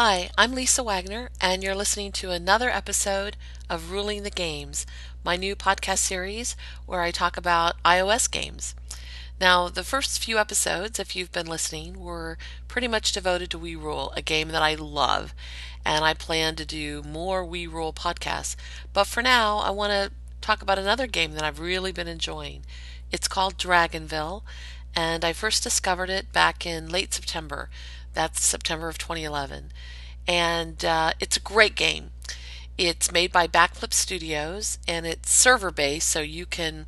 Hi, I'm Lisa Wagner, and you're listening to another episode of Ruling the Games, my new podcast series where I talk about iOS games. Now, the first few episodes, if you've been listening, were pretty much devoted to We Rule, a game that I love, and I plan to do more We Rule podcasts. But for now, I want to talk about another game that I've really been enjoying. It's called Dragonvale, and I first discovered it back in late September. That's September of 2011. And uh, it's a great game. It's made by Backflip Studios and it's server based, so you can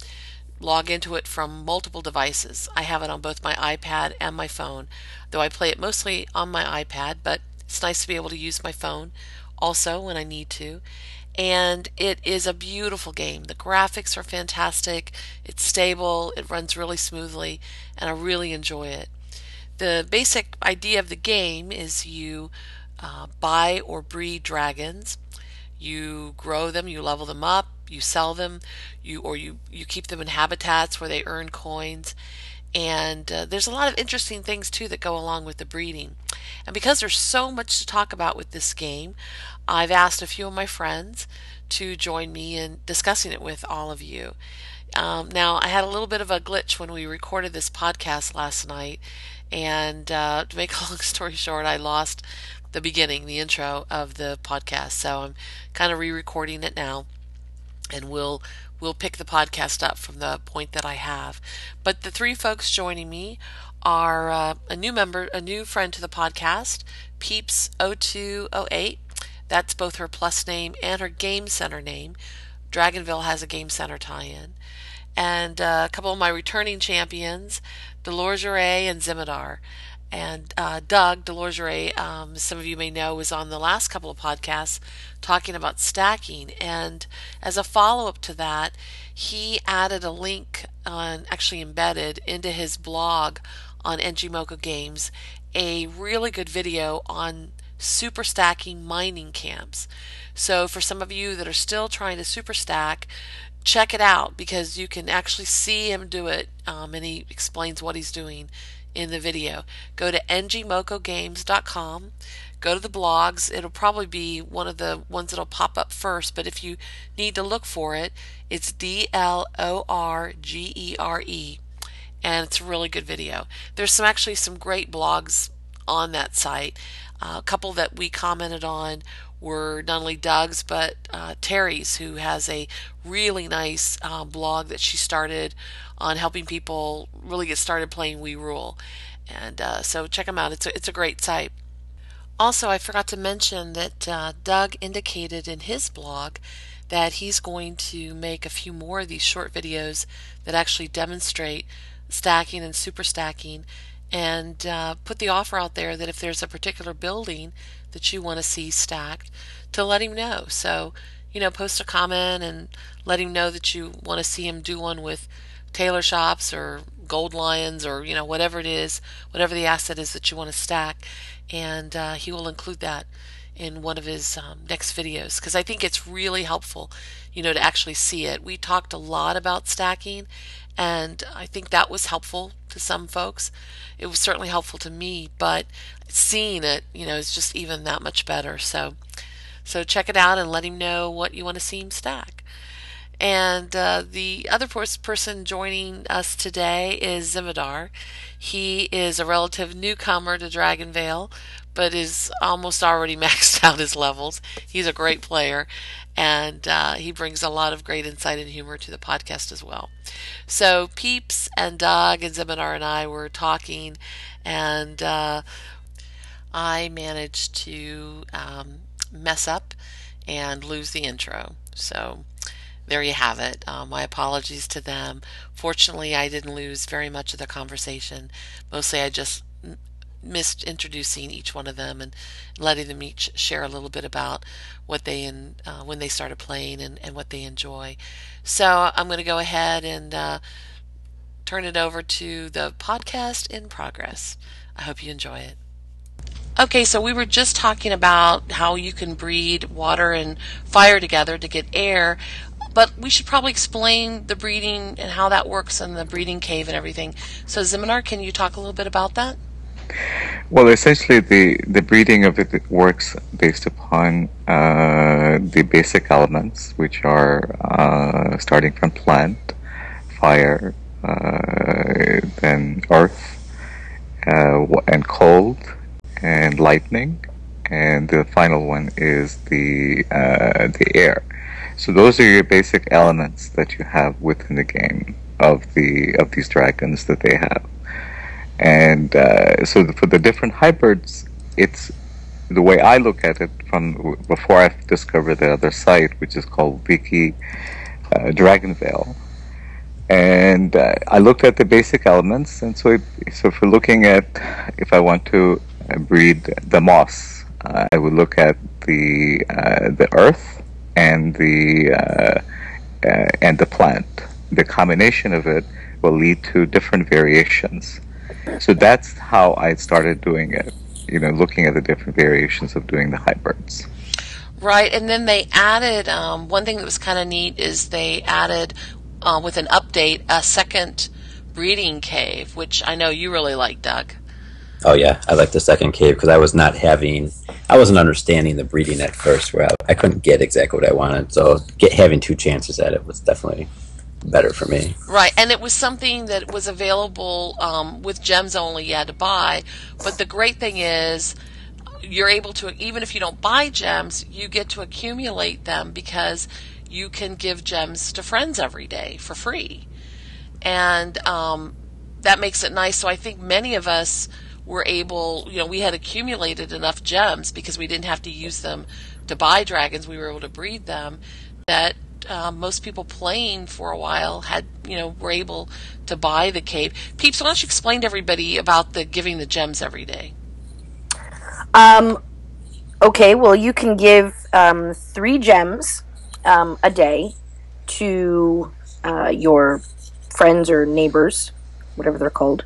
log into it from multiple devices. I have it on both my iPad and my phone, though I play it mostly on my iPad, but it's nice to be able to use my phone also when I need to. And it is a beautiful game. The graphics are fantastic, it's stable, it runs really smoothly, and I really enjoy it. The basic idea of the game is you uh, buy or breed dragons, you grow them, you level them up, you sell them, you or you you keep them in habitats where they earn coins, and uh, there's a lot of interesting things too that go along with the breeding. And because there's so much to talk about with this game, I've asked a few of my friends to join me in discussing it with all of you. Um, now, I had a little bit of a glitch when we recorded this podcast last night, and uh, to make a long story short, I lost the beginning, the intro of the podcast. So I'm kind of re-recording it now, and we'll we'll pick the podcast up from the point that I have. But the three folks joining me are uh, a new member, a new friend to the podcast, Peeps0208. That's both her plus name and her game center name. Dragonvale has a game center tie-in. And uh, a couple of my returning champions, Delorgeray and Zimidar. And uh, Doug Delorgeray, um, some of you may know, was on the last couple of podcasts talking about stacking. And as a follow up to that, he added a link on actually embedded into his blog on NGMoco Games a really good video on super stacking mining camps. So for some of you that are still trying to super stack, check it out because you can actually see him do it um, and he explains what he's doing in the video. Go to ngmocogames.com, go to the blogs. It'll probably be one of the ones that'll pop up first, but if you need to look for it, it's D L O R G E R E. And it's a really good video. There's some actually some great blogs on that site. Uh, a couple that we commented on were not only Doug's but uh, Terry's, who has a really nice um, blog that she started on helping people really get started playing We Rule. And uh, so check them out. It's a, it's a great site. Also, I forgot to mention that uh, Doug indicated in his blog that he's going to make a few more of these short videos that actually demonstrate stacking and super stacking and uh, put the offer out there that if there's a particular building that you want to see stacked, to let him know. So, you know, post a comment and let him know that you want to see him do one with tailor shops or gold lions or, you know, whatever it is, whatever the asset is that you want to stack. And uh, he will include that in one of his um, next videos because I think it's really helpful, you know, to actually see it. We talked a lot about stacking and I think that was helpful to some folks. It was certainly helpful to me, but seeing it, you know, is just even that much better. So, so check it out and let him know what you want to see him stack. And uh, the other person joining us today is Zimidar. He is a relative newcomer to Dragonvale, but is almost already maxed out his levels. He's a great player, and uh, he brings a lot of great insight and humor to the podcast as well. So Peeps and Doug and Zeminar and I were talking, and uh, I managed to um, mess up and lose the intro. So there you have it. Uh, my apologies to them. Fortunately, I didn't lose very much of the conversation. Mostly, I just missed introducing each one of them and letting them each share a little bit about what they and uh, when they started playing and, and what they enjoy. So I'm going to go ahead and uh, turn it over to the podcast in progress. I hope you enjoy it. Okay, so we were just talking about how you can breed water and fire together to get air, but we should probably explain the breeding and how that works in the breeding cave and everything. So, Ziminar, can you talk a little bit about that? Well, essentially, the, the breeding of it works based upon uh, the basic elements, which are uh, starting from plant, fire, uh, then earth, uh, and cold, and lightning, and the final one is the uh, the air. So those are your basic elements that you have within the game of the of these dragons that they have. And uh, so for the different hybrids, it's the way I look at it from before I discovered the other site, which is called Wiki uh, Dragonvale. And uh, I looked at the basic elements, and so it, so if we're looking at if I want to breed the moss, uh, I would look at the uh, the earth and the uh, and the plant. The combination of it will lead to different variations. So that's how I started doing it. You know, looking at the different variations of doing the hybrids. Right, and then they added um, one thing that was kind of neat is they added uh, with an update a second breeding cave, which I know you really like, Doug. Oh yeah, I like the second cave because I was not having, I wasn't understanding the breeding at first, where I, I couldn't get exactly what I wanted. So get having two chances at it was definitely better for me. Right, and it was something that was available um, with gems only you had to buy. But the great thing is, you're able to even if you don't buy gems, you get to accumulate them because you can give gems to friends every day for free, and um, that makes it nice. So I think many of us were able, you know, we had accumulated enough gems because we didn't have to use them to buy dragons. We were able to breed them. That uh, most people playing for a while had, you know, were able to buy the cave. Peeps, why don't you explain to everybody about the giving the gems every day? Um, okay, well, you can give um, three gems um, a day to uh, your friends or neighbors, whatever they're called.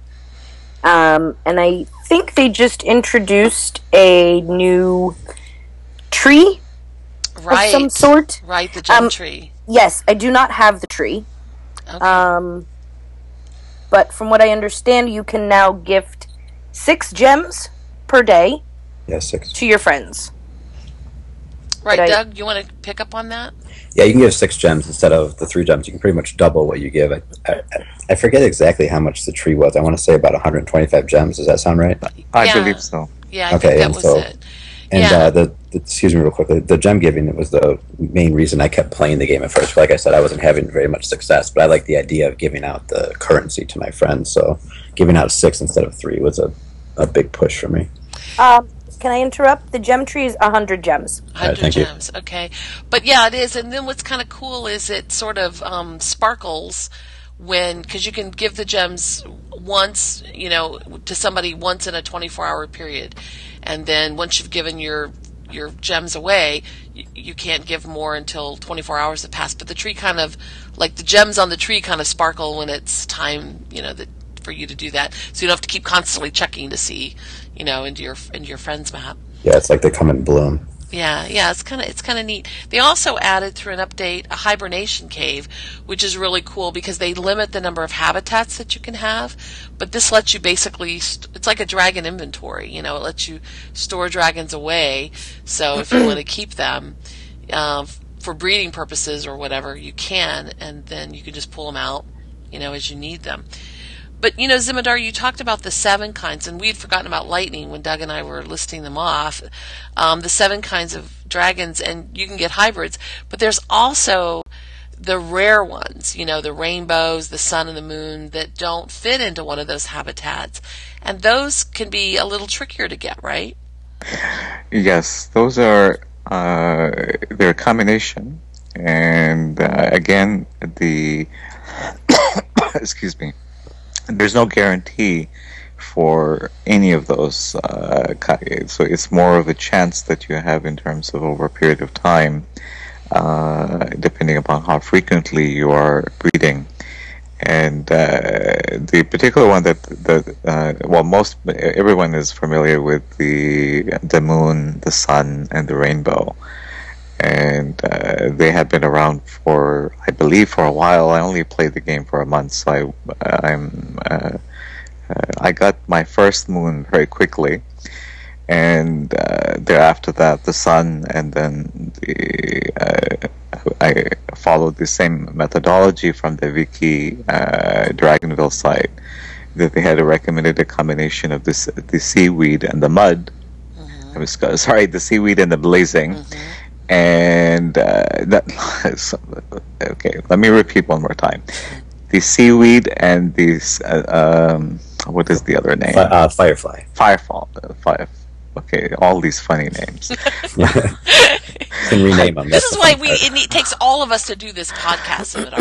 Um, and I think they just introduced a new tree right. of some sort. Right, the gem Um, tree. Yes, I do not have the tree. Okay. Um, but from what I understand, you can now gift six gems per day Yeah, six. to your friends. right, I- Doug, you want to pick up on that? Yeah, you can give six gems instead of the three gems. You can pretty much double what you give. I, I, I forget exactly how much the tree was. I want to say about 125 gems. Does that sound right? I Yeah. believe so. Yeah, I Okay, think that and was so- it. And Yeah. uh, the, the excuse me real quickly, the gem giving was the main reason I kept playing the game at first. Like I said, I wasn't having very much success, but I like the idea of giving out the currency to my friends. So giving out six instead of three was a, a big push for me. Um, can I interrupt? The gem tree is 100 gems. Hundred thank you. gems. Okay, but yeah, it is. And then what's kind of cool is it sort of um, sparkles when because you can give the gems once, you know, to somebody once in a 24-hour period, and then once you've given your your gems away, you, you can't give more until 24 hours have passed. But the tree kind of like the gems on the tree kind of sparkle when it's time, you know, that for you to do that. So you don't have to keep constantly checking to see, you know, into your into your friend's map. Yeah, it's like they come in bloom. Yeah, yeah, it's kind of it's kind of neat. They also added through an update a hibernation cave, which is really cool because they limit the number of habitats that you can have. But this lets you basically st- it's like a dragon inventory. You know, it lets you store dragons away. So if you want to keep them uh, for breeding purposes or whatever, you can, and then you can just pull them out, you know, as you need them. But you know, Zimadar, you talked about the seven kinds, and we'd forgotten about lightning when Doug and I were listing them off. Um, the seven kinds of dragons, and you can get hybrids, but there's also the rare ones, you know, the rainbows, the sun and the moon that don't fit into one of those habitats. And those can be a little trickier to get, right? Yes, those are uh, they're a combination, and uh, again, the excuse me, there's no guarantee for any of those. Uh, so it's more of a chance that you have in terms of over a period of time, uh, depending upon how frequently you are breeding. And uh, the particular one that that uh, well, most everyone is familiar with the the moon, the sun, and the rainbow, and uh, they have been around for I believe for a while. I only played the game for a month, so I I'm uh, uh, I got my first moon very quickly, and uh, thereafter that the sun, and then the uh, I followed the same methodology from the Wiki uh, Dragonvale site that they had recommended a combination of this the seaweed and the mud. I was sorry, the seaweed and the blazing. And uh, that okay. Let me repeat one more time. The seaweed and these uh, um, what is the other name? Fi- uh, Firefly. Firefall. Uh, fire. Okay, all these funny names. can rename them. This is why we part. it, takes all of us to do this podcast. Seminar.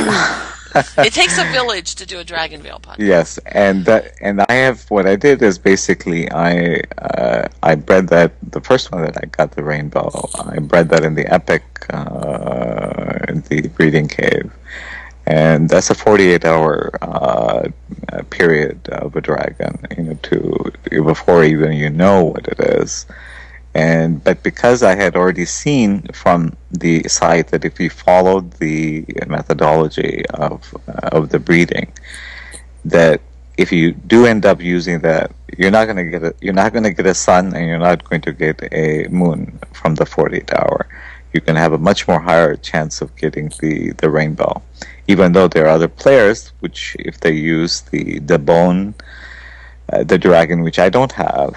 it takes a village to do a Dragonvale podcast. Yes, and that and I have what I did is basically I uh, I bred that the first one that I got the rainbow I bred that in the epic uh, in the breeding cave, and that's a forty eight hour uh, period of a dragon you know to before even you know what it is. And but because I had already seen from the site that if you followed the methodology of uh, of the breeding, that if you do end up using that, you're not going to get a you're not going to get a sun and you're not going to get a moon from the 48 hour. You can have a much more higher chance of getting the the rainbow, even though there are other players which, if they use the the bone, uh, the dragon, which I don't have,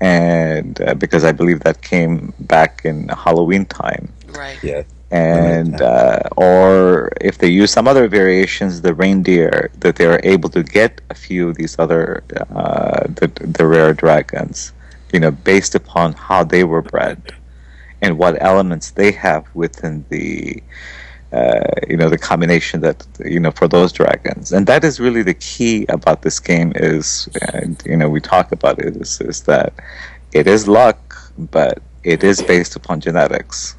and uh, because I believe that came back in Halloween time Right. Yeah. and uh, or if they use some other variations, the reindeer that they are able to get a few of these other uh, the the rare dragons, you know, based upon how they were bred and what elements they have within the uh, you know the combination that you know for those dragons, and that is really the key about this game is and you know we talk about it is is that it is luck, but it is based upon genetics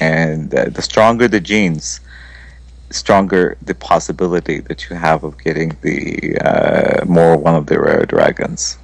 and uh, the stronger the genes, stronger the possibility that you have of getting the uh, more one of the rare dragons.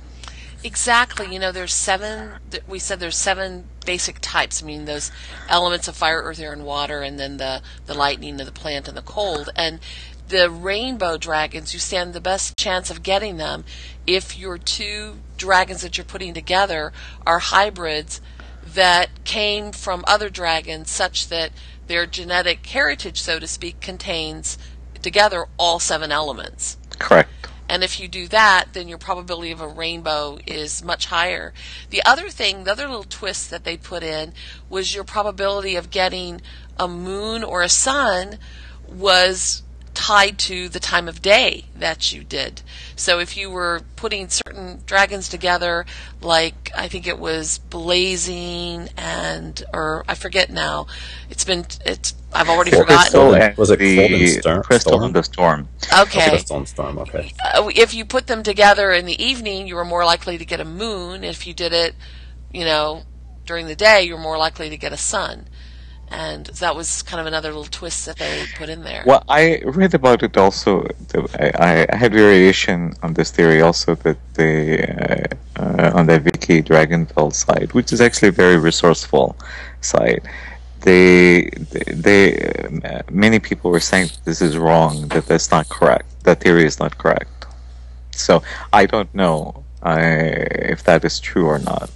Exactly. You know, there's seven. We said there's seven basic types. I mean, those elements of fire, earth, air, and water, and then the the lightning, and the plant, and the cold. And the rainbow dragons, you stand the best chance of getting them if your two dragons that you're putting together are hybrids that came from other dragons, such that their genetic heritage, so to speak, contains together all seven elements. Correct. And if you do that, then your probability of a rainbow is much higher. The other thing, the other little twist that they put in was your probability of getting a moon or a sun was tied to the time of day that you did. So if you were putting certain dragons together, like I think it was blazing and, or I forget now, it's been, it's, I've already Well, forgotten. Crystal and- and was it the Cold and Crystal Storm? and the Storm. Okay. Crystal and Storm. Okay. uh, if you put them together in the evening, you were more likely to get a moon. If you did it, you know, during the day, you're more likely to get a sun. And that was kind of another little twist that they put in there. Well, I read about it also. the- I, I had variation on this theory also that they uh, uh, on the Wiki Dragonvale site, which is actually a very resourceful site. They, they, uh, many people were saying this is wrong, that that's not correct, that theory is not correct. So I don't know uh, if that is true or not.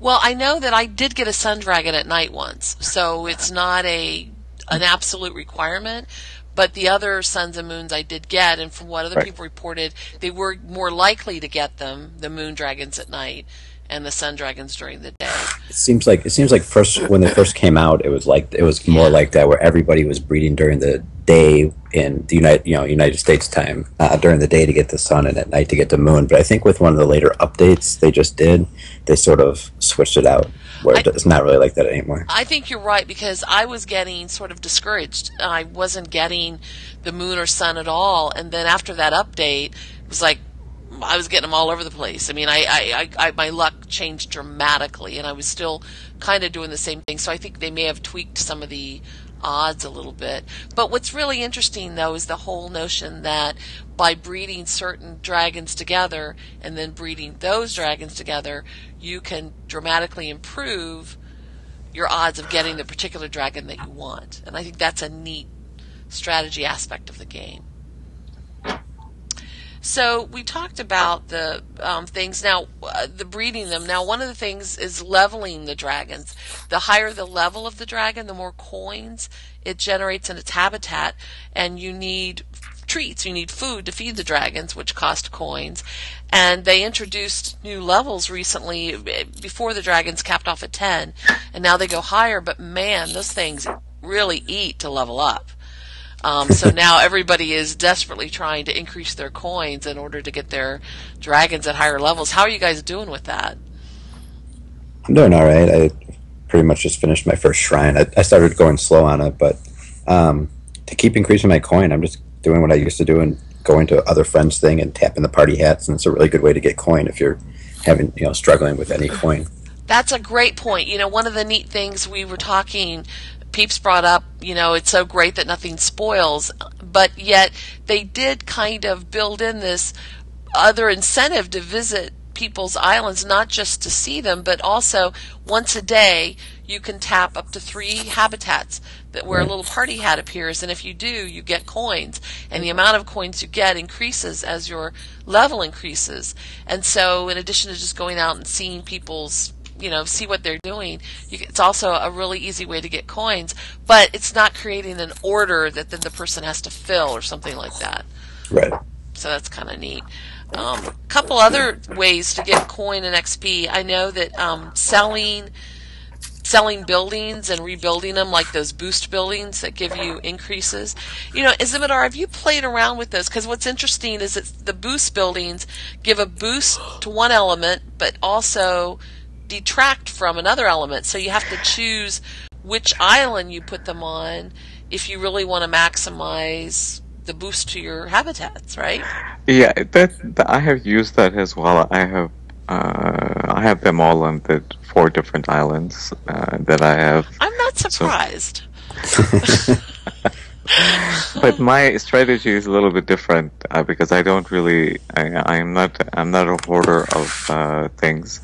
Well, I know that I did get a sun dragon at night once, so it's not a an absolute requirement. But the other suns and moons I did get, and from what other Right. people reported, they were more likely to get them, the moon dragons at night and the sun dragons during the day. It seems like it seems like first when they first came out, it was like it was more like that where everybody was breeding during the day in the United you know United States time uh, during the day to get the sun and at night to get the moon. But I think with one of the later updates they just did, they sort of switched it out where I- it's not really like that anymore. I think you're right because I was getting sort of discouraged. I wasn't getting the moon or sun at all, and then after that update, it was like I was getting them all over the place. I mean, I, I, I, I my luck changed dramatically, and I was still kind of doing the same thing. So I think they may have tweaked some of the odds a little bit. But what's really interesting though is the whole notion that by breeding certain dragons together and then breeding those dragons together, you can dramatically improve your odds of getting the particular dragon that you want. And I think that's a neat strategy aspect of the game. So we talked about the um, things now, uh, the breeding them. Now, one of the things is leveling the dragons. The higher the level of the dragon, the more coins it generates in its habitat, and you need treats. You need food to feed the dragons, which cost coins. And they introduced new levels recently before the dragons capped off at 10, and now they go higher. But man, those things really eat to level up. Um, so now everybody is desperately trying to increase their coins in order to get their dragons at higher levels. How are you guys doing with that? I'm doing all right. I pretty much just finished my first shrine. I, I started going slow on it, but um, to keep increasing my coin, I'm just doing what I used to do and going to other friends' thing and tapping the party hats, and it's a really good way to get coin if you're having you know struggling with any coin. That's a great point. You know, one of the neat things we were talking Peeps brought up, you know, it's so great that nothing spoils, but yet they did kind of build in this other incentive to visit people's islands, not just to see them, but also once a day you can tap up to three habitats that where a mm-hmm. little party hat appears, and if you do, you get coins, and the amount of coins you get increases as your level increases. And so, in addition to just going out and seeing people's you know see what they're doing. You, it's also a really easy way to get coins but it's not creating an order that then the person has to fill or something like that. Right. So that's kind of neat. A um, couple other ways to get coin and xp i know that um, selling selling buildings and rebuilding them like those boost buildings that give you increases. You know, Izimidar, have you played around with those? Because what's interesting is that the boost buildings give a boost to one element, but also detract from another element. So you have to choose which island you put them on if you really want to maximize the boost to your habitats, right? Yeah, that, that I have used that as well. I have uh, I have them all on the four different islands uh, that I have. I'm not surprised. So but my strategy is a little bit different uh, because I don't really. I, am not. I'm not a hoarder of uh, things.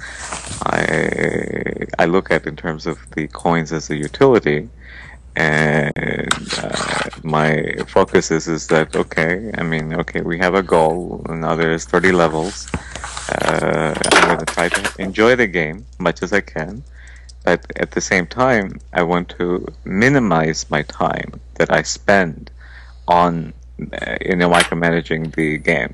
I I look at in terms of the coins as a utility, and uh, my focus is is that okay. I mean, okay, we have a goal. Now there's 30 levels. Uh, I'm going to try to enjoy the game as much as I can but at the same time, I want to minimize my time that I spend on uh, you know micromanaging the game.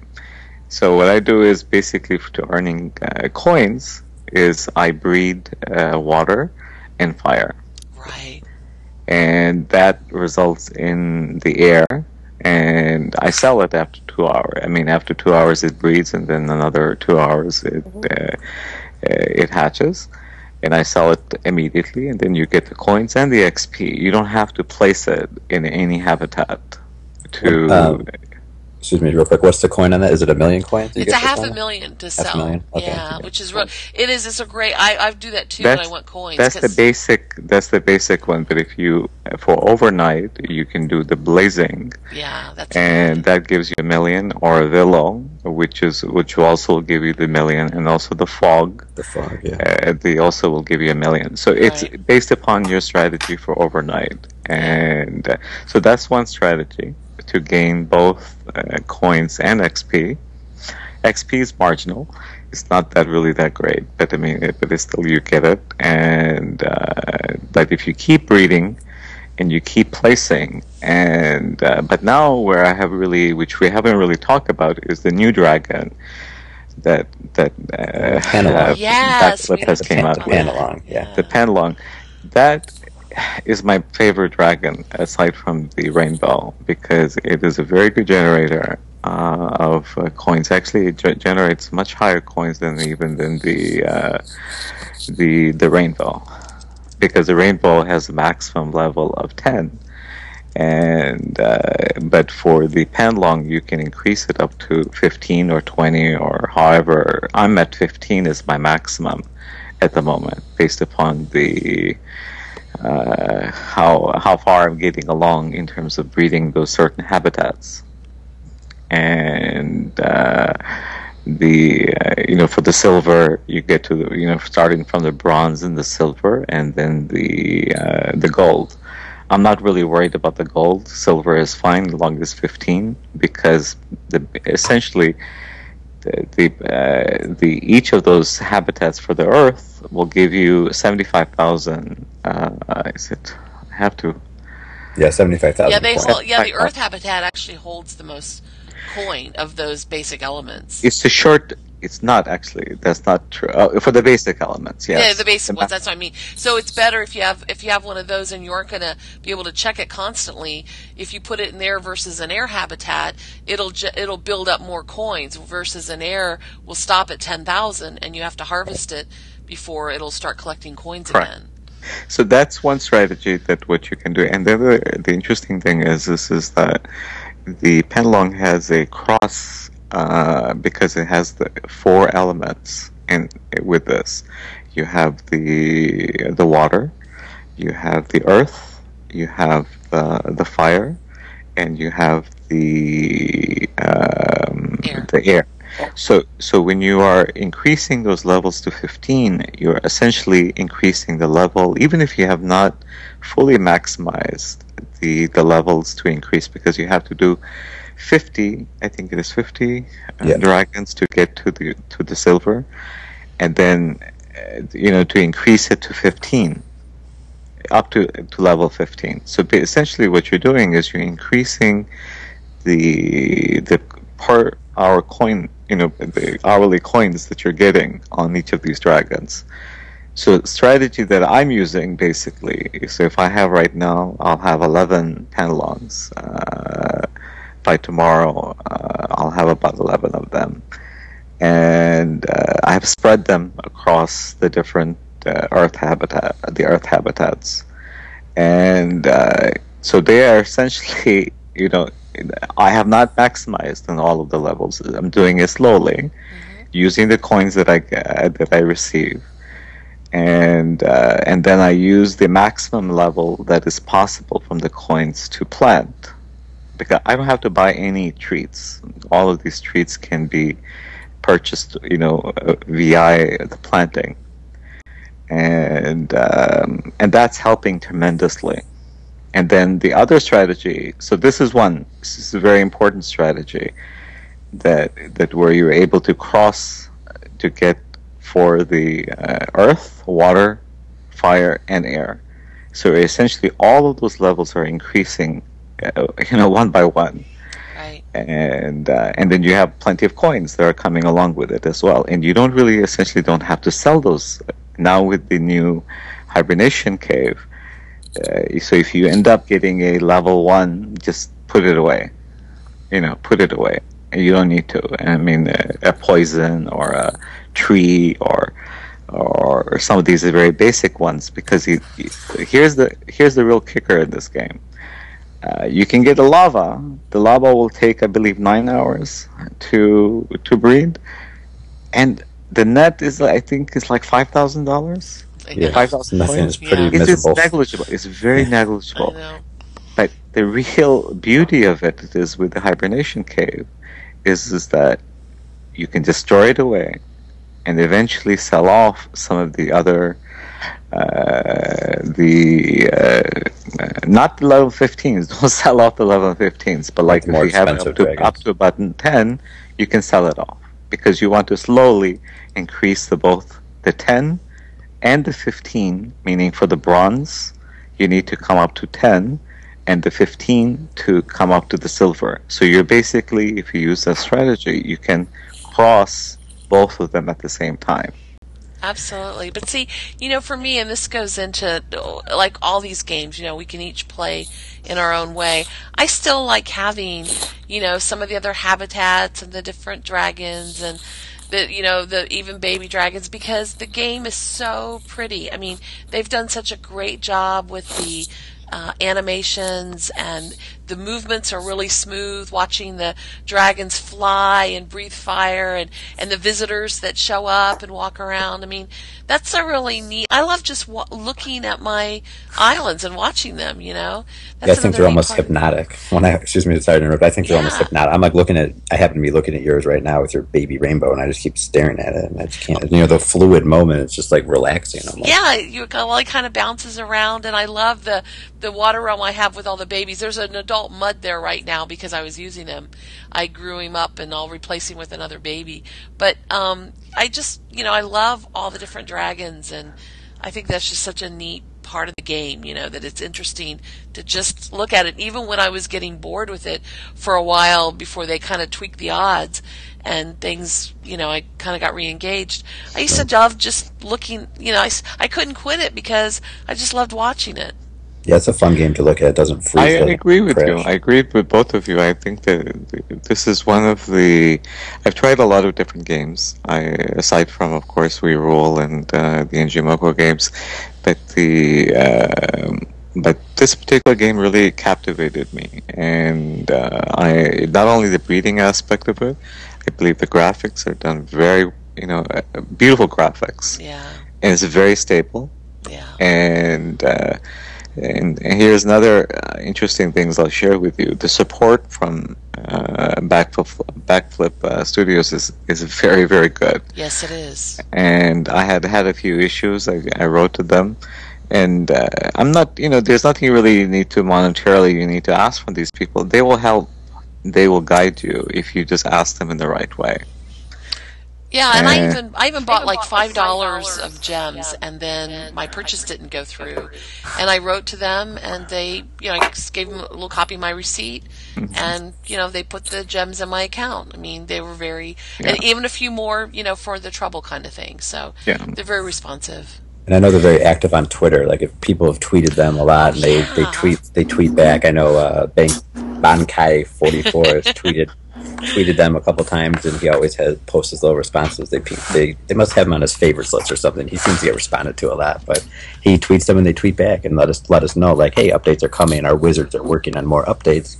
So what I do is basically to earning uh, coins is I breed uh, water and fire. Right. And that results in the air, and I sell it after two hours. I mean, after two hours it breeds, and then another two hours it uh, uh, it hatches and I sell it immediately, and then you get the coins and the XP. You don't have to place it in any habitat to um, excuse me, real quick. What's the coin on that? Is it a million coins? It's a half a million to sell. a Million? Okay. Yeah, which is real. It is. It's a great. I I do that too that's, when I want coins. That's the basic. That's the basic one. But if you for overnight, you can do the blazing. Yeah, that's. And that gives you a million or a villo, which is which will also give you the million, and also the fog. The fog. Yeah. Uh, they also will give you a million. So it's right. based upon your strategy for overnight, and uh, so that's one strategy to gain both uh, coins and XP. XP is marginal. It's not that really that great, but I mean, it, but it's still you get it. And uh, but if you keep reading and you keep placing, and uh, but now where I have really, which we haven't really talked about, is the new dragon that that uh, Panalong. yes, that has came out. Panalong, yeah. The Panalong. That is my favorite dragon aside from the rainbow because it is a very good generator uh, of uh, coins. Actually, it ge- generates much higher coins than even than the uh, the the rainbow because the rainbow has a maximum level of ten. And uh, but for the Panalong, you can increase it up to 15 or 20 or however. I'm at 15 is my maximum at the moment, based upon the uh, how how far I'm getting along in terms of breeding those certain habitats, and uh, the uh, you know for the silver you get to the, you know starting from the bronze and the silver and then the uh, the gold. I'm not really worried about the gold. Silver is fine as long as 15 because the essentially the the, uh, the each of those habitats for the Earth will give you 75,000. Uh, is it? I have to. Yeah, seventy-five thousand. Yeah, they hold, yeah the Earth habitat actually holds the most coin of those basic elements. It's a short. It's not actually. That's not true. Uh, for the basic elements, yes. Yeah, the basic ma- ones. That's what I mean. So it's better if you have if you have one of those and you aren't going to be able to check it constantly. If you put it in there versus an air habitat, it'll ju- it'll build up more coins. Versus an air will stop at ten thousand, and you have to harvest it before it'll start collecting coins Correct. again. So that's one strategy that what you can do. And the other, the interesting thing is this is that the Panlong has a cross uh, because it has the four elements in with this. You have the the water, you have the earth, you have the the fire, and you have the um, Air. the air. So, so when you are increasing those levels to 15, you're essentially increasing the level, even if you have not fully maximized the the levels to increase, because you have to do 50. I think it is 50 uh, Yeah. dragons to get to the to the silver, and then uh, you know to increase it to 15 up to to level 15 so essentially what you're doing is you're increasing the the per hour coin you know the hourly coins that you're getting on each of these dragons so strategy that i'm using basically so if i have right now i'll have 11 panelons uh, by tomorrow uh, i'll have about 11 of them. And uh, i have spread them across the different uh, earth habitat the earth habitats. And uh, so they are essentially you know i have not maximized on all of the levels. I'm doing it slowly using the coins that i get that i receive. And uh, and then i use the maximum level that is possible from the coins to plant because i don't have to buy any treats all of these treats can be purchased you know uh, via the planting and um, and that's helping tremendously. And then the other strategy. So this is one. This is a very important strategy that that where you're able to cross to get for the uh, earth, water, fire, and air. So essentially, all of those levels are increasing, uh, you know, one by one. Right. and uh, and then you have plenty of coins that are coming along with it as well. And you don't really essentially don't have to sell those. Now with the new hibernation cave uh, so if you end up getting a level one just put it away. You know put it away. You don't need to. I mean a, a poison or a tree or or some of these are very basic ones because you, you- here's the here's the real kicker in this game uh, you can get the lava. The lava will take, I believe, nine hours to to breed, and the net is, I think, is like five thousand dollars. Yeah, Five thousand nothing is pretty Yeah. It's negligible. It's very I negligible. know. But the real beauty of it is with the hibernation cave, is is that you can destroy it away, and eventually sell off some of the other, uh, the uh, uh, not the level 15s. Don't sell off the level 15s, but like if you have up to up to about 10, you can sell it off because you want to slowly increase the both the 10 and the 15, meaning for the bronze, you need to come up to 10, and the 15 to come up to the silver. So you're basically, if you use that strategy, you can cross both of them at the same time. Absolutely. But see, you know, for me, and this goes into like all these games, you know, we can each play in our own way. I still like having, you know, some of the other habitats and the different dragons and the, you know, the even baby dragons because the game is so pretty. I mean, they've done such a great job with the, uh, animations and the movements are really smooth watching the dragons fly and breathe fire and, and the visitors that show up and walk around. I mean, that's a really neat. I love just wa- looking at my islands and watching them. You know, Yeah, I think they're almost hypnotic. When I excuse me, sorry to interrupt. I think they're almost hypnotic. I'm like looking at. I happen to be looking at yours right now with your baby rainbow, and I just keep staring at it, and I just can't. You know, the fluid moment. It's just like relaxing. Almost. Yeah, you well, it kind of bounces around, and I love the the water realm I have with all the babies. There's an adult mud there right now because I was using him. I grew him up, and I'll replace him with another baby. But um, I just, you know, I love all the different dragons, and I think that's just such a neat part of the game. You know, that it's interesting to just look at it. Even when I was getting bored with it for a while before they kind of tweaked the odds and things, you know, I kind of got re-engaged. I used to love just looking, you know, I, I couldn't quit it because I just loved watching it. Yeah, it's a fun game to look at. It doesn't freeze. I it, agree with you. I agree with both of you. I think that this is one of the. I've tried a lot of different games. I, aside from, of course, We Rule and uh, the NGMoco games, but the. um but this particular game really captivated me, and uh, I not only the breeding aspect of it, I believe the graphics are done very, you know, uh, beautiful graphics, Yeah, and it's very stable yeah. and uh, and, and here's another uh, interesting things I'll share with you. The support from uh, Backflip Backflip uh, Studios is is very very good. Yes, it is. And I had had a few issues. I, I wrote to them, and uh, I'm not you know there's nothing really you need to monetarily you need to ask from these people. They will help. They will guide you if you just ask them in the right way. Yeah, and I Uh, even I even bought like five dollars of gems, and then my purchase didn't go through, and I wrote to them, and they, you know, I just gave them a little copy of my receipt, and you know, they put the gems in my account. I mean, they were very, and even a few more, you know, for the trouble kind of thing. So Yeah. they're very responsive. And I know they're very active on Twitter. Like if people have tweeted them a lot, and they, they tweet they tweet back. I know uh, Bank Bankai forty four has tweeted tweeted them a couple times, and he always has posts his little responses. They they they must have him on his favorites list or something. He seems to get responded to a lot, but he tweets them and they tweet back and let us let us know like, hey, updates are coming. Our wizards are working on more updates.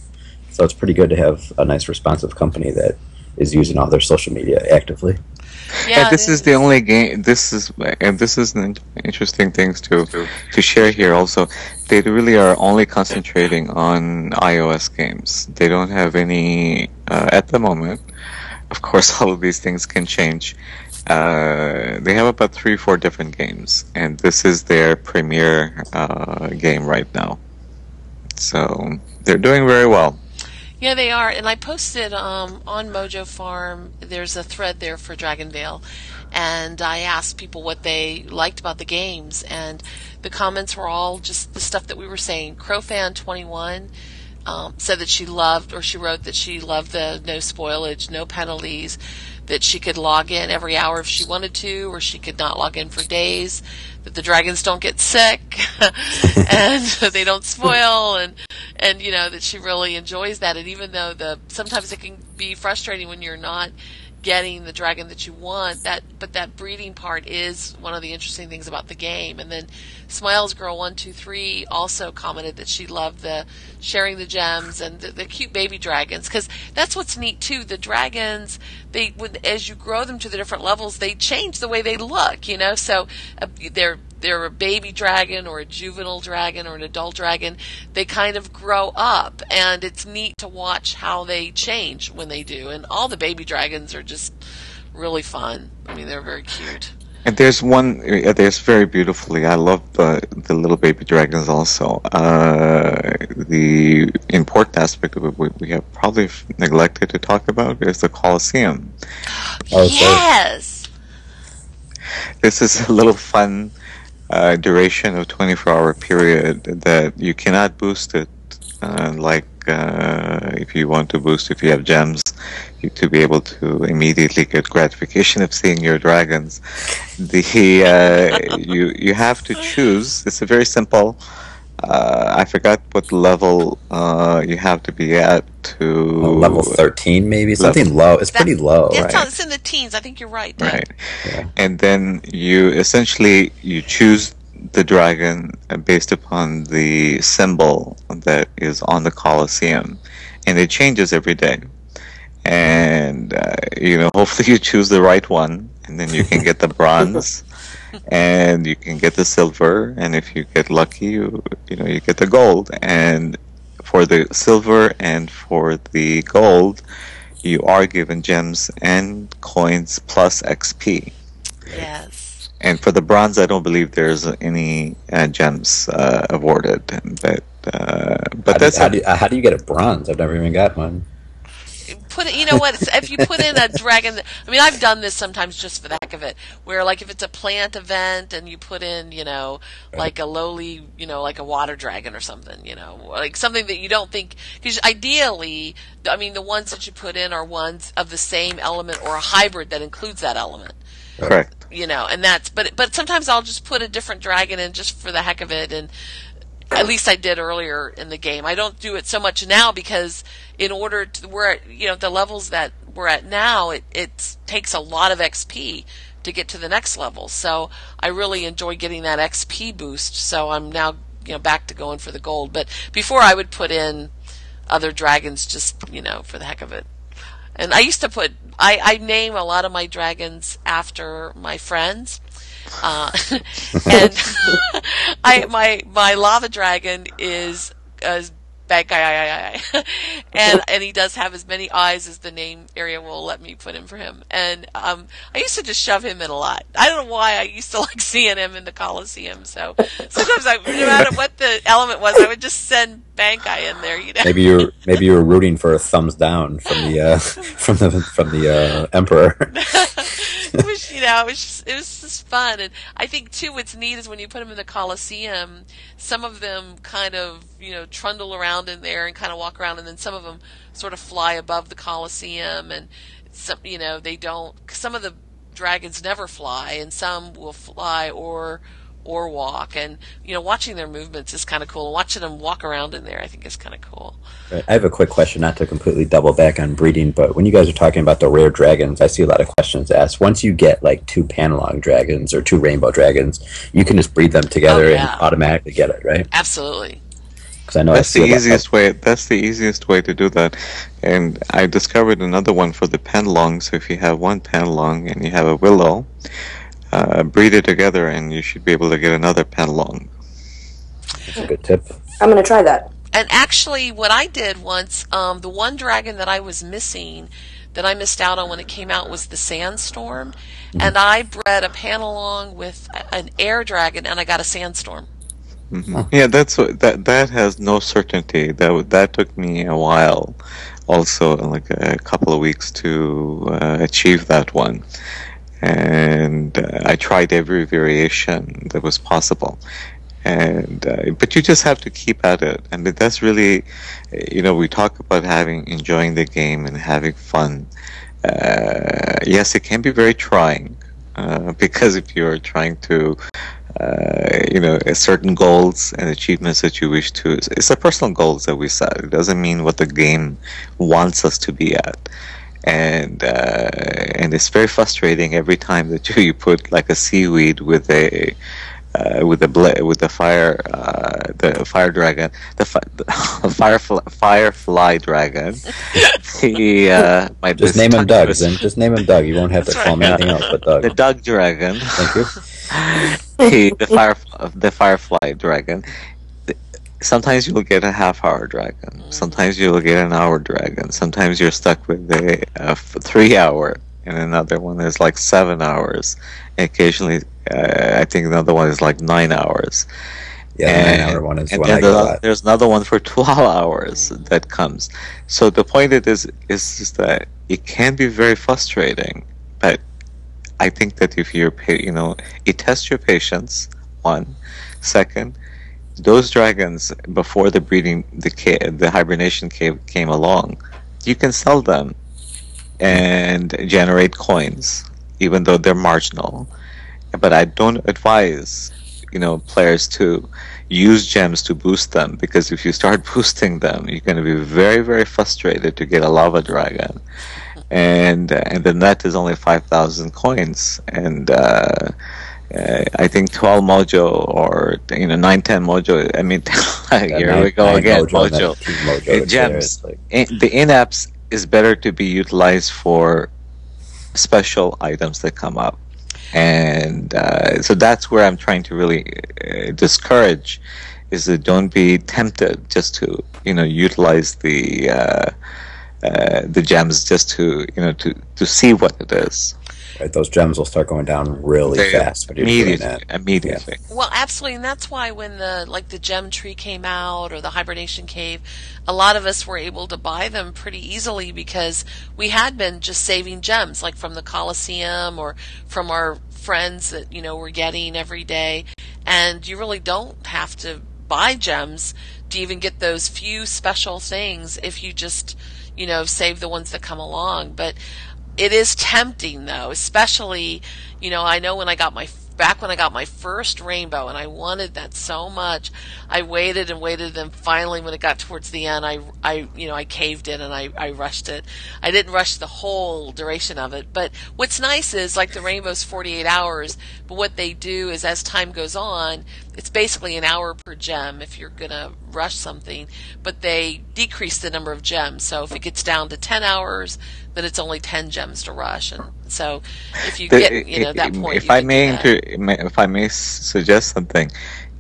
So it's pretty good to have a nice responsive company that is using all their social media actively. Yeah, and this is the only game. This is and this is an interesting things to to share here. Also, they really are only concentrating on iOS games. They don't have any uh, at the moment. Of course, all of these things can change. Uh, they have about three, four different games, and this is their premier uh, game right now. So they're doing very well. Yeah, they are. And I posted um, on Mojo Farm, there's a thread there for Dragonvale. And I asked people what they liked about the games. And the comments were all just the stuff that we were saying. Crowfan21 um, said that she loved, or she wrote that she loved the no spoilage, no penalties, that she could log in every hour if she wanted to, or she could not log in for days, that the dragons don't get sick, and they don't spoil, and and you know that she really enjoys that. And even though the sometimes it can be frustrating when you're not getting the dragon that you want that but that breeding part is one of the interesting things about the game and then smiles girl 123 also commented that she loved the sharing the gems and the, the cute baby dragons because that's what's neat too the dragons they when as you grow them to the different levels they change the way they look you know so uh, they're they're a baby dragon or a juvenile dragon or an adult dragon, they kind of grow up, and it's neat to watch how they change when they do. And all the baby dragons are just really fun. I mean, they're very cute. And there's one. uh, There's very beautifully. I love the the little baby dragons. Also, uh, the important aspect of it we, we have probably neglected to talk about is the Colosseum. Oh, so- yes. This is a little fun uh, duration of 24 hour period that you cannot boost it. Uh, like uh, if you want to boost, if you have gems, you, to be able to immediately get gratification of seeing your dragons. The uh, you you have to choose. It's a very simple. Uh, I forgot what level uh, you have to be at to Oh, level thirteen, maybe something low. It's That- pretty low, It's, right? on- it's in the teens. I think you're right. Dave. right Yeah. and then you essentially you choose the dragon uh, based upon the symbol that is on the colosseum and it changes every day and uh, you know hopefully you choose the right one and then you can get the bronze and you can get the silver, and if you get lucky, you you know you get the gold. And for the silver and for the gold, you are given gems and coins plus XP. Yes. And for the bronze, I don't believe there's any uh, gems uh, awarded, but uh, but how, that's do, how, do you, uh, how do you get a bronze? I've never even got one. Put it, you know what? If you put in a dragon, I mean, I've done this sometimes just for the heck of it. Where like if it's a plant event and you put in, you know, like a lowly, you know, like a water dragon or something, you know, like something that you don't think. Because ideally, I mean, the ones that you put in are ones of the same element or a hybrid that includes that element. Correct. you know, and that's but but sometimes I'll just put a different dragon in just for the heck of it, and at least I did earlier in the game. I don't do it so much now because in order to we're at you know the levels that we're at now, it it takes a lot of XP to get to the next level. So I really enjoy getting that XP boost. So I'm now you know back to going for the gold. But before I would put in other dragons just you know for the heck of it. And I used to put I, I name a lot of my dragons after my friends. Uh, and I my my lava dragon is as bad guy and and he does have as many eyes as the name area will let me put in for him. And um, I used to just shove him in a lot. I don't know why I used to like seeing him in the Coliseum. So sometimes I, no matter what the element was, I would just send bad guy in there. You know. Maybe you're maybe you're rooting for a thumbs down from the uh, from the from the uh, emperor. it was, you know, it was just, it was just fun, and I think too, what's neat is when you put them in the Coliseum, some of them kind of, you know, trundle around in there and kind of walk around, and then some of them sort of fly above the Coliseum, and some, you know, they don't. Some of the dragons never fly, and some will fly or or walk, and you know, watching their movements is kind of cool. Watching them walk around in there, I think, is kind of cool. I have a quick question, not to completely double back on breeding, but when you guys are talking about the rare dragons, I see a lot of questions asked. Once you get like two Panalong dragons or two rainbow dragons, you can just breed them together Oh, yeah. and automatically get it, right? Absolutely. Because I know That's I the a lot- easiest way. That's the easiest way to do that. And I discovered another one for the panlong. So if you have one panlong and you have a willow, uh, breed it together, and you should be able to get another panlong. That's a good tip. I'm going to try that. And actually, what I did once, um, the one dragon that I was missing, that I missed out on when it came out, was the sandstorm, and I bred a panalong with an air dragon, and I got a sandstorm. hmm Yeah, that's what, that. That has no certainty. That that took me a while, also like a couple of weeks to uh, achieve that one, and uh, I tried every variation that was possible. And uh, but you just have to keep at it, and that's really, you know, we talk about having enjoying the game and having fun. Uh, yes, it can be very trying uh, because if you're trying to uh, you know, uh, certain goals and achievements that you wish to. It's the personal goals that we set. It doesn't mean what the game wants us to be at. And uh, and it's very frustrating every time that you, you put like a seaweed with a uh, with the bla- with the fire uh, the fire dragon the, fi- the firefly firefly dragon. he uh, might Just name him Doug, with- then. Just name him Doug. You won't have to That's call him anything else but Doug. the Doug dragon. Thank you. he, the fire, the firefly dragon. Th- Sometimes you'll get a half-hour dragon. Sometimes you'll get an hour dragon. Sometimes you're stuck with a three-hour, and another one is like seven hours. And occasionally, uh, I think another one is like nine hours. Yeah, the and, nine hour one is and one I then get there's, another one for 12 hours that comes. So the point it is is just that it can be very frustrating, but I think that if you're, you know, it tests your patience. One, second, those dragons before the breeding, the ca- the hibernation cave came along, you can sell them and generate coins, even though they're marginal. But I don't advise, you know, players to use gems to boost them because if you start boosting them, you're going to be very, very frustrated to get a lava dragon, and and the net is only five thousand coins, and uh, uh, I think twelve mojo or you know nine ten mojo. I mean, here nine- we go again, mojo, mojo. mojo. Uh, gems. Like- In, the in-apps is better to be utilized for special items that come up and uh, so that's where I'm trying to really uh, discourage is that don't be tempted just to you know utilize the uh, uh, the gems just to you know to to see what it is. Right, those gems will start going down really They- fast when you're doing immediately, that. immediately. Well, absolutely, and that's why when the like the gem tree came out or the hibernation cave, a lot of us were able to buy them pretty easily because we had been just saving gems, like from the Coliseum or from our friends that you know we're getting every day, and you really don't have to buy gems to even get those few special things if you just you know save the ones that come along, but it is tempting though, especially, you know, I know when I got my back when I got my first rainbow and I wanted that so much. I waited and waited and finally when it got towards the end I I you know, I caved in and I I rushed it. I didn't rush the whole duration of it, but what's nice is like the rainbow's 48 hours, but what they do is as time goes on, it's basically an hour per gem if you're going to rush something, but they decrease the number of gems. So if it gets down to 10 hours, then it's only 10 gems to rush. And so if you The- get, you know, that point, if I may inter- if I may suggest something,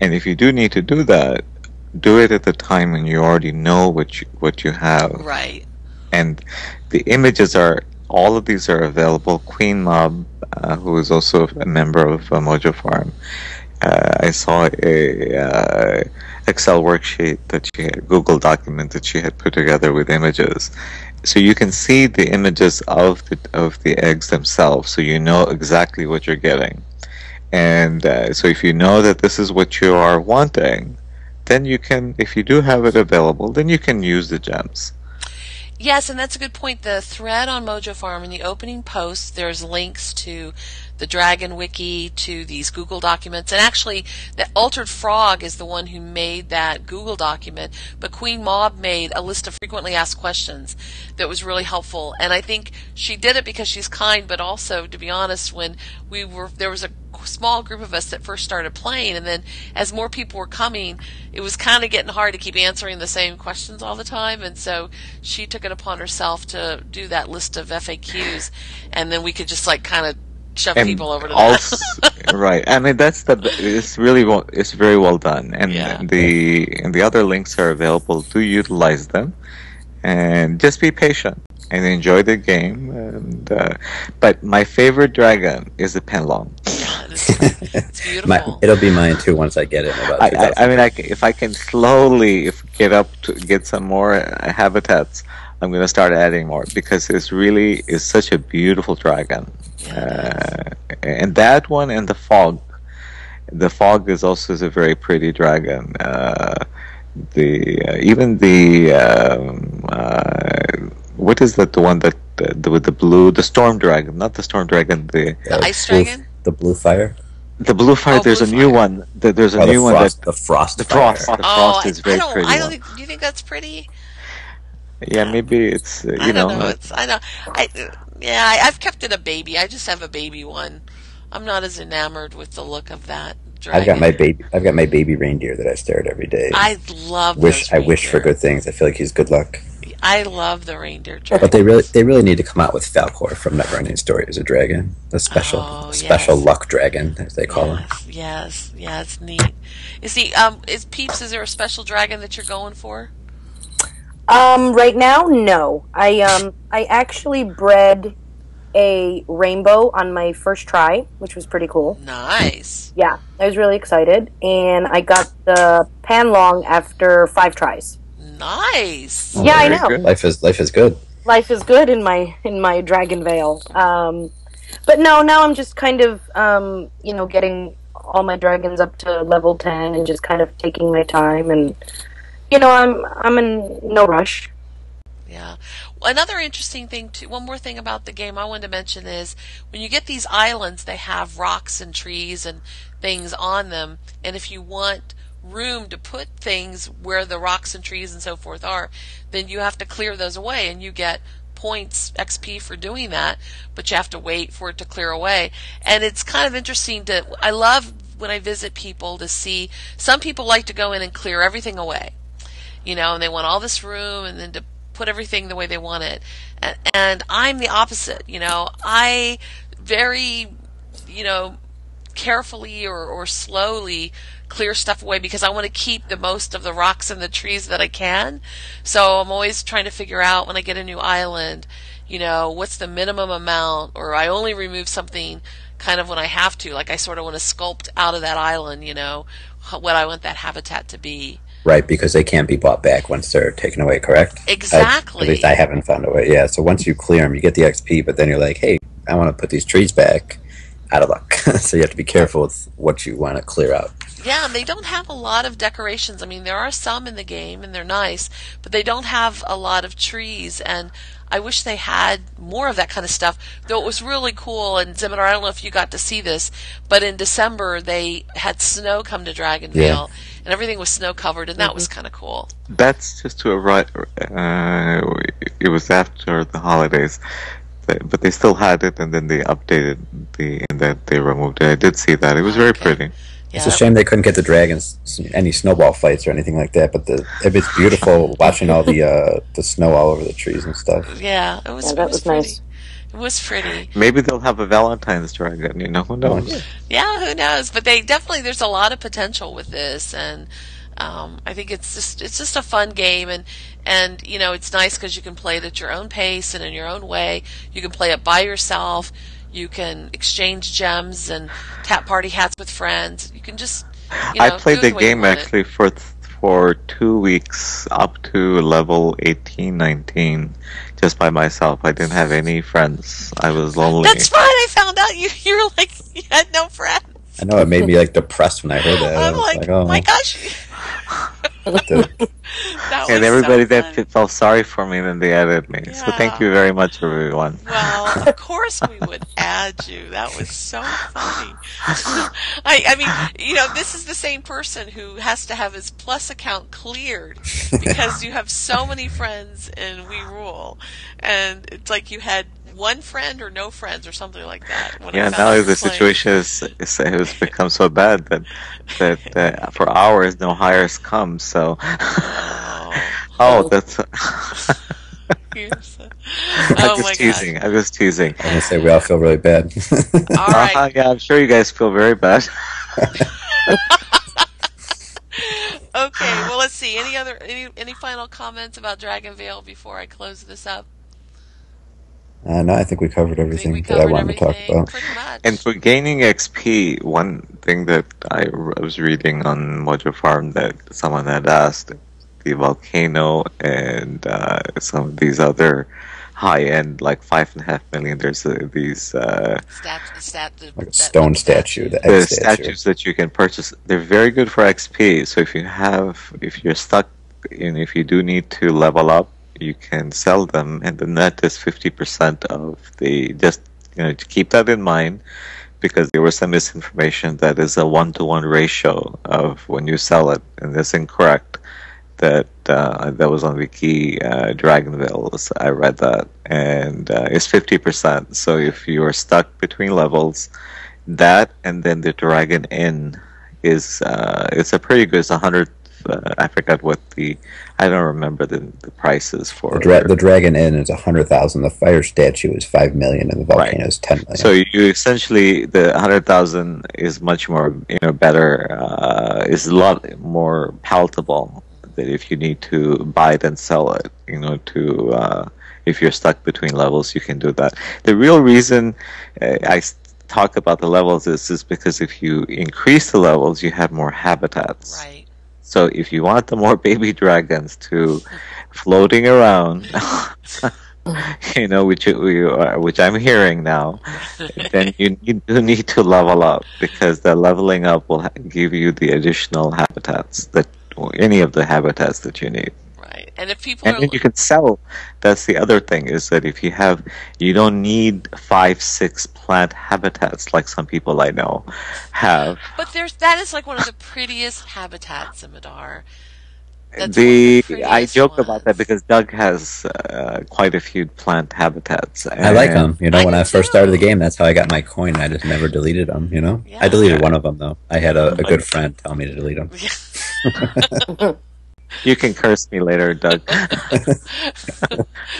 and if you do need to do that, do it at the time when you already know what you what you have, Right. and the images are all of these are available. Queen Mob, who is also a member of uh, Mojo Farm, uh, I saw a uh, Excel worksheet that she had, Google document that she had put together with images. So you can see the images of the of the eggs themselves, so you know exactly what you're getting. And uh, so if you know that this is what you are wanting, then you can, if you do have it available, then you can use the gems. Yes, and that's a good point. The thread on Mojo Farm in the opening post, there's links to the Dragon Wiki, to these Google documents, and actually, the Altered Frog is the one who made that Google document. But Queen Mob made a list of frequently asked questions that was really helpful, and I think she did it because she's kind, but also, to be honest, when we were there was a small group of us that first started playing and then as more people were coming it was kind of getting hard to keep answering the same questions all the time and so she took it upon herself to do that list of FAQs and then we could just like kind of shove And people over to also, that right. I mean, that's the. It's really well. It's very well done, and Yeah. the and the other links are available. Do utilize them, and just be patient and enjoy the game. And uh, but my favorite dragon is the Panlong. Yeah, it's, it's beautiful My, it'll be mine too once I get it. About I, I, I mean, I, c- if I can slowly if get up to get some more uh, habitats, I'm going to start adding more because it's really is such a beautiful dragon. Uh, and that one and the fog. The fog is also is a very pretty dragon. Uh, the uh, even the um, uh, what is that? The one that uh, the, with the blue, the storm dragon, not the storm dragon. The The ice blue- dragon? The blue fire, the blue fire. Oh, there's blue a new fire. one. Th- There's a or new the one frost, that the frost, the fire. frost. The oh frost I, is very I don't pretty. I don't one. think do you think that's pretty Yeah, maybe it's uh, you I know. don't know. It's I know. I yeah. I, I've kept it a baby. I just have a baby one. I'm not as enamored with the look of that dragon. I've got my baby. I've got my baby reindeer that I stare at every day. I love. wish those I wish for good things. I feel like he's good luck. I love the reindeer But they really they really need to come out with Falcor from Neverending Story as a dragon, the special Oh, special yes. luck dragon as they call him. Yes, yes, yeah. It's neat. Is the um is Peeps? Is there a special dragon that you're going for? Um, right now, no. I um, I actually bred a rainbow on my first try, which was pretty cool. Nice. Yeah, I was really excited, and I got the panlong after five tries. Nice. Yeah, I know. good. Life is life is good. Life is good in my in my Dragonvale. Um, but no, now I'm just kind of um, you know getting all my dragons up to level ten and just kind of taking my time and you know I'm I'm in no rush. Yeah. Another interesting thing too, one more thing about the game I wanted to mention is when you get these islands, they have rocks and trees and things on them. And if you want room to put things where the rocks and trees and so forth are, then you have to clear those away and you get points XP for doing that, but you have to wait for it to clear away. And it's kind of interesting to, I love when I visit people to see, some people like to go in and clear everything away you know, and they want all this room and then to put everything the way they want it. And, and I'm the opposite, you know. I very you know, carefully or, or slowly clear stuff away because I want to keep the most of the rocks and the trees that I can. So I'm always trying to figure out when I get a new island, you know, what's the minimum amount, or I only remove something kind of when I have to. Like I sort of want to sculpt out of that island, you know, what I want that habitat to be. Right, because they can't be bought back once they're taken away, correct? Exactly. I, at least I haven't found a way. Yeah, so once you clear them, you get the XP, but then you're like, hey, I want to put these trees back. Out of luck. so you have to be careful with what you want to clear out. Yeah, and they don't have a lot of decorations. I mean, there are some in the game and they're nice, but they don't have a lot of trees and I wish they had more of that kind of stuff. Though it was really cool and Zimmer, I don't know if you got to see this, but in December they had snow come to Dragonvale Yeah. and everything was snow covered and that Mm-hmm. was kind of cool. That's just to arrive. Uh, it was after the holidays, But- but they still had it, and then they updated the and that they removed it. I did see that. It was very Okay. pretty. Yeah. It's a shame they couldn't get the dragons any snowball fights or anything like that. But the it's beautiful watching all the uh, the snow all over the trees and stuff. Yeah, it was, Yeah, it was was pretty. nice. It was pretty. Maybe they'll have a Valentine's dragon. You know who knows? yeah. Yeah, who knows? But they definitely there's a lot of potential with this, and um, I think it's just it's just a fun game, and and you know it's nice because you can play it at your own pace and in your own way. You can play it by yourself. You can exchange gems and tap party hats with friends. You can just you know, I played do the it way you game want it. actually for for two weeks up to level 18, 19, just by myself. I didn't have any friends. I was lonely. That's right. I found out you you were like you had no friends. I know it made me like depressed when I heard that. I I'm like, like, oh, my gosh, the- that and everybody so that felt sorry for me, then they added me. So thank you very much, everyone. Well, of course we would add you. That was so funny. I, I mean, you know, this is the same person who has to have his Plus account cleared because you have so many friends in We Rule, and it's like you had one friend or no friends or something like that. When Yeah, found now the playing. situation is, is has become so bad that that uh, for hours no hires come. So, Oh, oh, that's. you're I'm oh just my teasing. god! I'm just teasing. I'm gonna say we all feel really bad. All right. Uh, yeah, I'm sure you guys feel very bad. Okay. Well, let's see. Any other any any final comments about Dragonvale before I close this up? Uh, no, I think we covered I think everything that I wanted to talk about. And for gaining XP, one thing that I was reading on Mojo Farm that someone had asked, the volcano and uh, some of these other high-end, like five and a half million, there's uh, these uh, Stat, stat, Like stone statue, the the statue. statues that you can purchase. They're very good for XP. So if you have, if you're stuck, and if you do need to level up, you can sell them, and the net is fifty percent of the. Just you know, to keep that in mind, because there was some misinformation that is a one-to-one ratio of when you sell it, and that's incorrect. That uh, that was on Wiki uh, Dragonville. So I read that, and uh, it's fifty percent. So if you are stuck between levels, that and then the Dragon Inn is uh, it's a pretty good. It's a hundred. Uh, I forgot what the I don't remember the, the prices for. The, dra- the Dragon Inn is a hundred thousand. The fire statue is five million, and the volcano Right. is ten million. So you essentially the hundred thousand is much more you know better uh, is a lot more palatable than if you need to buy it and sell it. You know to uh, if you're stuck between levels, you can do that. The real reason uh, I s- talk about the levels is is because if you increase the levels, you have more habitats. Right. So if you want the more baby dragons to floating around, you know, which you are, which I'm hearing now, then you, you do need to level up because the leveling up will give you the additional habitats that or any of the habitats that you need. Right. And if people And are then you can sell. That's the other thing is that if you have, you don't need five, six plant habitats like some people I know have. But there's that is like one of the prettiest habitats in Madar. That's the the I prettiest joke about that because Doug has uh, quite a few plant habitats. I like them. You know, I when I first started the game, that's how I got my coin. I just never deleted them. You know, Yeah. I deleted one of them though. I had a, a good friend tell me to delete them. You can curse me later, Doug. I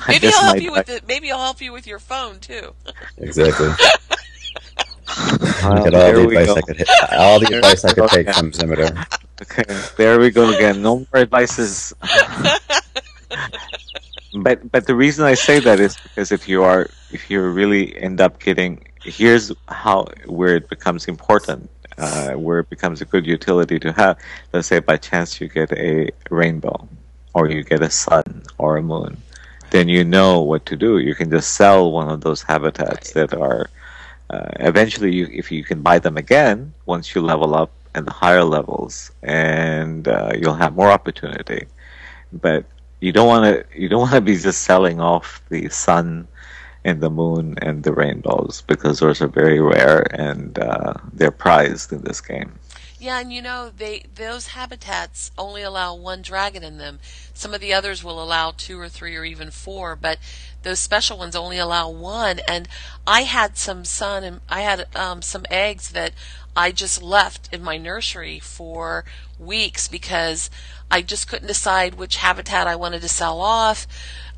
maybe just I'll help you with it. Maybe I'll help you with your phone too. Exactly. Look at all the advice go. I could hit, all the advice I could take Okay. from Zimadar. Okay, there we go again. No more advices. but but the reason I say that is because if you are if you really end up getting here's how where it becomes important, uh, where it becomes a good utility to have. Let's say by chance you get a rainbow, or you get a sun or a moon, then you know what to do. You can just sell one of those habitats that are. Uh, eventually, you, if you can buy them again once you level up at the higher levels, and uh, you'll have more opportunity. But you don't want to you don't want to be just selling off the sun and the moon and the rainbows because those are very rare and uh, they're prized in this game. Yeah, and you know, they those habitats only allow one dragon in them. Some of the others will allow two or three or even four, but those special ones only allow one. And I had some sun and I had um, some eggs that I just left in my nursery for weeks because I just couldn't decide which habitat I wanted to sell off.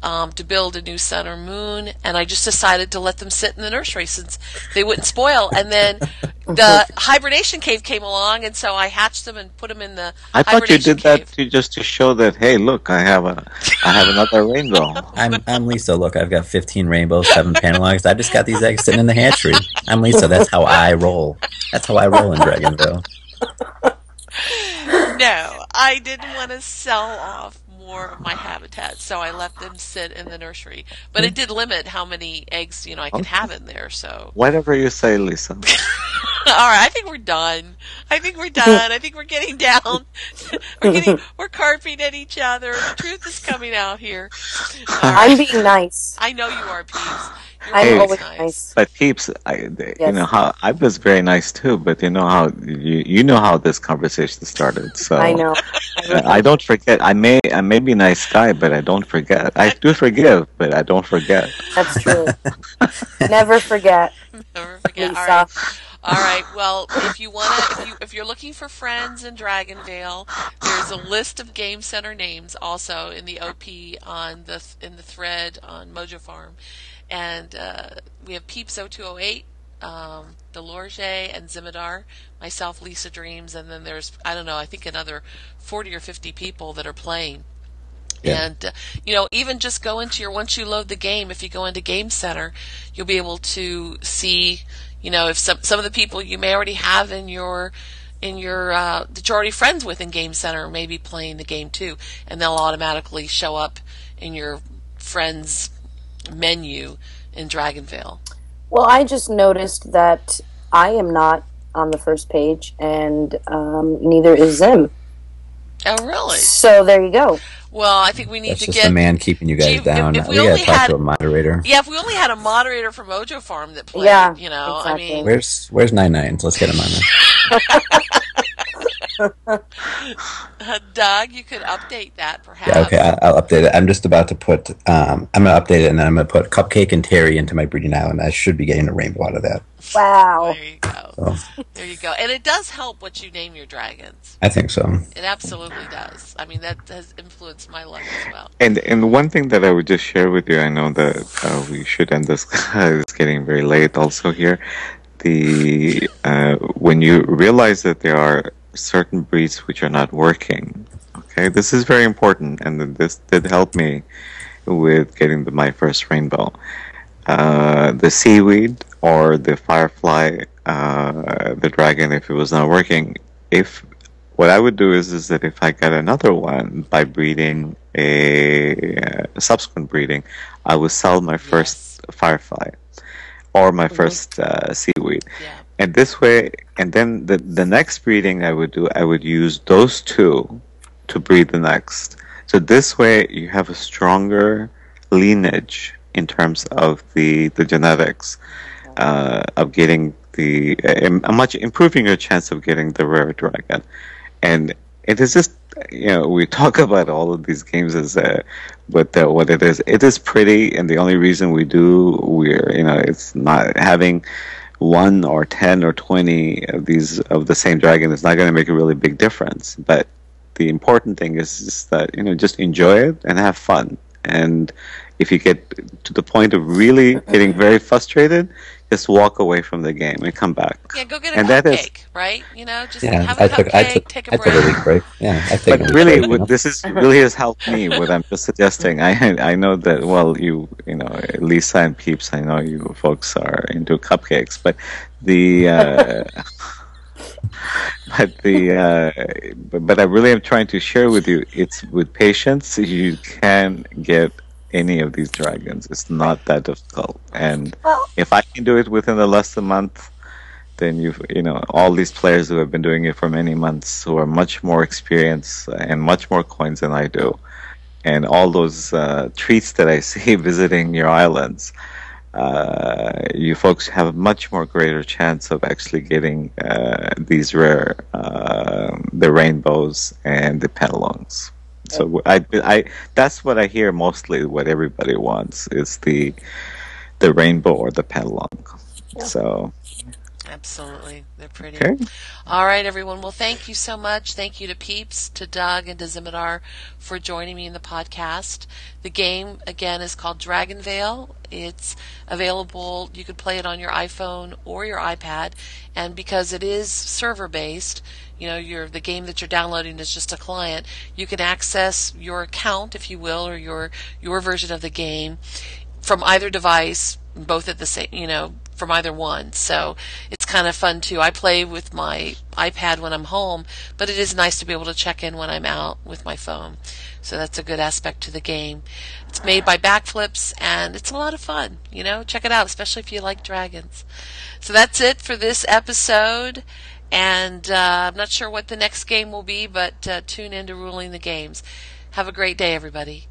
Um, to build a new sun or moon, and I just decided to let them sit in the nursery since they wouldn't spoil. And then the hibernation cave came along, and so I hatched them and put them in the I thought you hibernation did that to just to show that hey, look, I have a I have another rainbow. I'm, I'm Lisa. Look, I've got 15 rainbows, seven panel eggs. I've just got these eggs sitting in the hatchery. I'm Lisa. That's how I roll. That's how I roll in Dragonville. No, I didn't want to sell off more of my habitat, so I let them sit in the nursery. But it did limit how many eggs you know I could have in there. So, Whatever you say, Lisa. all right, I think we're done. I think we're done. I think we're getting down. we're getting we're carping at each other. The truth is coming out here. Right. I'm being nice. I know you are, Peeps. You're I'm Hey. always nice. But peeps, I, they, you know how I was very nice too. But you know how you you know how this conversation started. So I know. I don't forget. I may I may be a nice guy, but I don't forget. I do forgive, but I don't forget. That's true. Never forget, Never forget. Lisa. All right. All right. Well, if you want to, if you if you're looking for friends in Dragonvale, there's a list of Game Center names also in the OP on the in the thread on Mojo Farm, and uh, we have Peeps 0208, um, Delorge and Zimadar, myself, Lisa Dreams, and then there's I don't know, I think another 40 or 50 people that are playing. Yeah. And uh, you know, even just go into your once you load the game, if you go into Game Center, you'll be able to see, you know, if some some of the people you may already have in your in your uh, that you're already friends with in Game Center may be playing the game too, and they'll automatically show up in your friends menu in Dragonvale. Well, I just noticed that I am not on the first page, and um, neither is Zim. Oh, really? So there you go. Well, I think we need That's to just get. the man keeping you guys Gee, down. if we we gotta only talk had- to a moderator. Yeah, if we only had a moderator from Mojo Farm that played, Yeah, you know, exactly. I mean, Where's Where's Nine Nines? Let's get him on there. uh, Doug, you could update that perhaps. Yeah, okay, I, I'll update it. I'm just about to put. Um, I'm gonna update it, and then I'm gonna put Cupcake and Terry into my breeding island. I should be getting a rainbow out of that. Wow. There you go. So There you go. And it does help what you name your dragons. I think so. It absolutely does. I mean, that has influenced my luck as well. And and one thing that I would just share with you, I know that uh, we should end this. it's getting very late. Also here, the uh, when you realize that there are certain breeds which are not working. Okay, this is very important, and this did help me with getting the, my first rainbow. Uh, the seaweed or the firefly, uh, the dragon, if it was not working, if what I would do is is that if I got another one by breeding a, uh subsequent breeding, I would sell my first firefly or my first uh, seaweed, Yeah. And this way, and then the the next breeding I would do, I would use those two to breed the next. So this way, you have a stronger lineage in terms of the the genetics uh, of getting the uh, much improving your chance of getting the rare dragon, and it is just you know we talk about all of these games as uh, but uh, what it is. It is pretty and the only reason we do we're you know it's not having one or 10 or 20 of these of the same dragon is not going to make a really big difference. But the important thing is just that you know just enjoy it and have fun. And if you get to the point of really getting very frustrated just walk away from the game and come back. Yeah, go get a And that is- cupcake, right? You know, just Yeah, have a I took cupcake, I took take a I break. took a week break. Yeah, I take. But really, what this is really has helped me. What I'm just suggesting, I I know that well, you you know, Lisa and Peeps, I know you folks are into cupcakes, but the uh, but the uh, but, but I really am trying to share with you. It's with patience you can get any of these dragons. It's not that difficult, and Well, if I can do it within the less than month, then you've you know all these players who have been doing it for many months, who are much more experienced and much more coins than I do, and all those uh, treats that I see visiting your islands, uh, you folks have a much more greater chance of actually getting uh, these rare uh, the rainbows and the penalongs. So I, I that's what I hear mostly. What everybody wants is the the rainbow or the penalong. So Absolutely. They're pretty. okay, All right, everyone. Well, thank you so much. Thank you to Peeps, to Doug, and to Zimadar for joining me in the podcast. The game, again, is called Dragonvale. It's available. You could play it on your iPhone or your iPad. And because it is server based, you know, your the game that you're downloading is just a client. You can access your account, if you will, or your your version of the game from either device, both at the same, you know, from either one. So it's kind of fun too. I play with my iPad when I'm home, but it is nice to be able to check in when I'm out with my phone. So that's a good aspect to the game. It's made by Backflips and it's a lot of fun. You know, check it out, especially if you like dragons. So that's it for this episode. And uh, I'm not sure what the next game will be, but uh, tune in to Ruling the Games. Have a great day, everybody.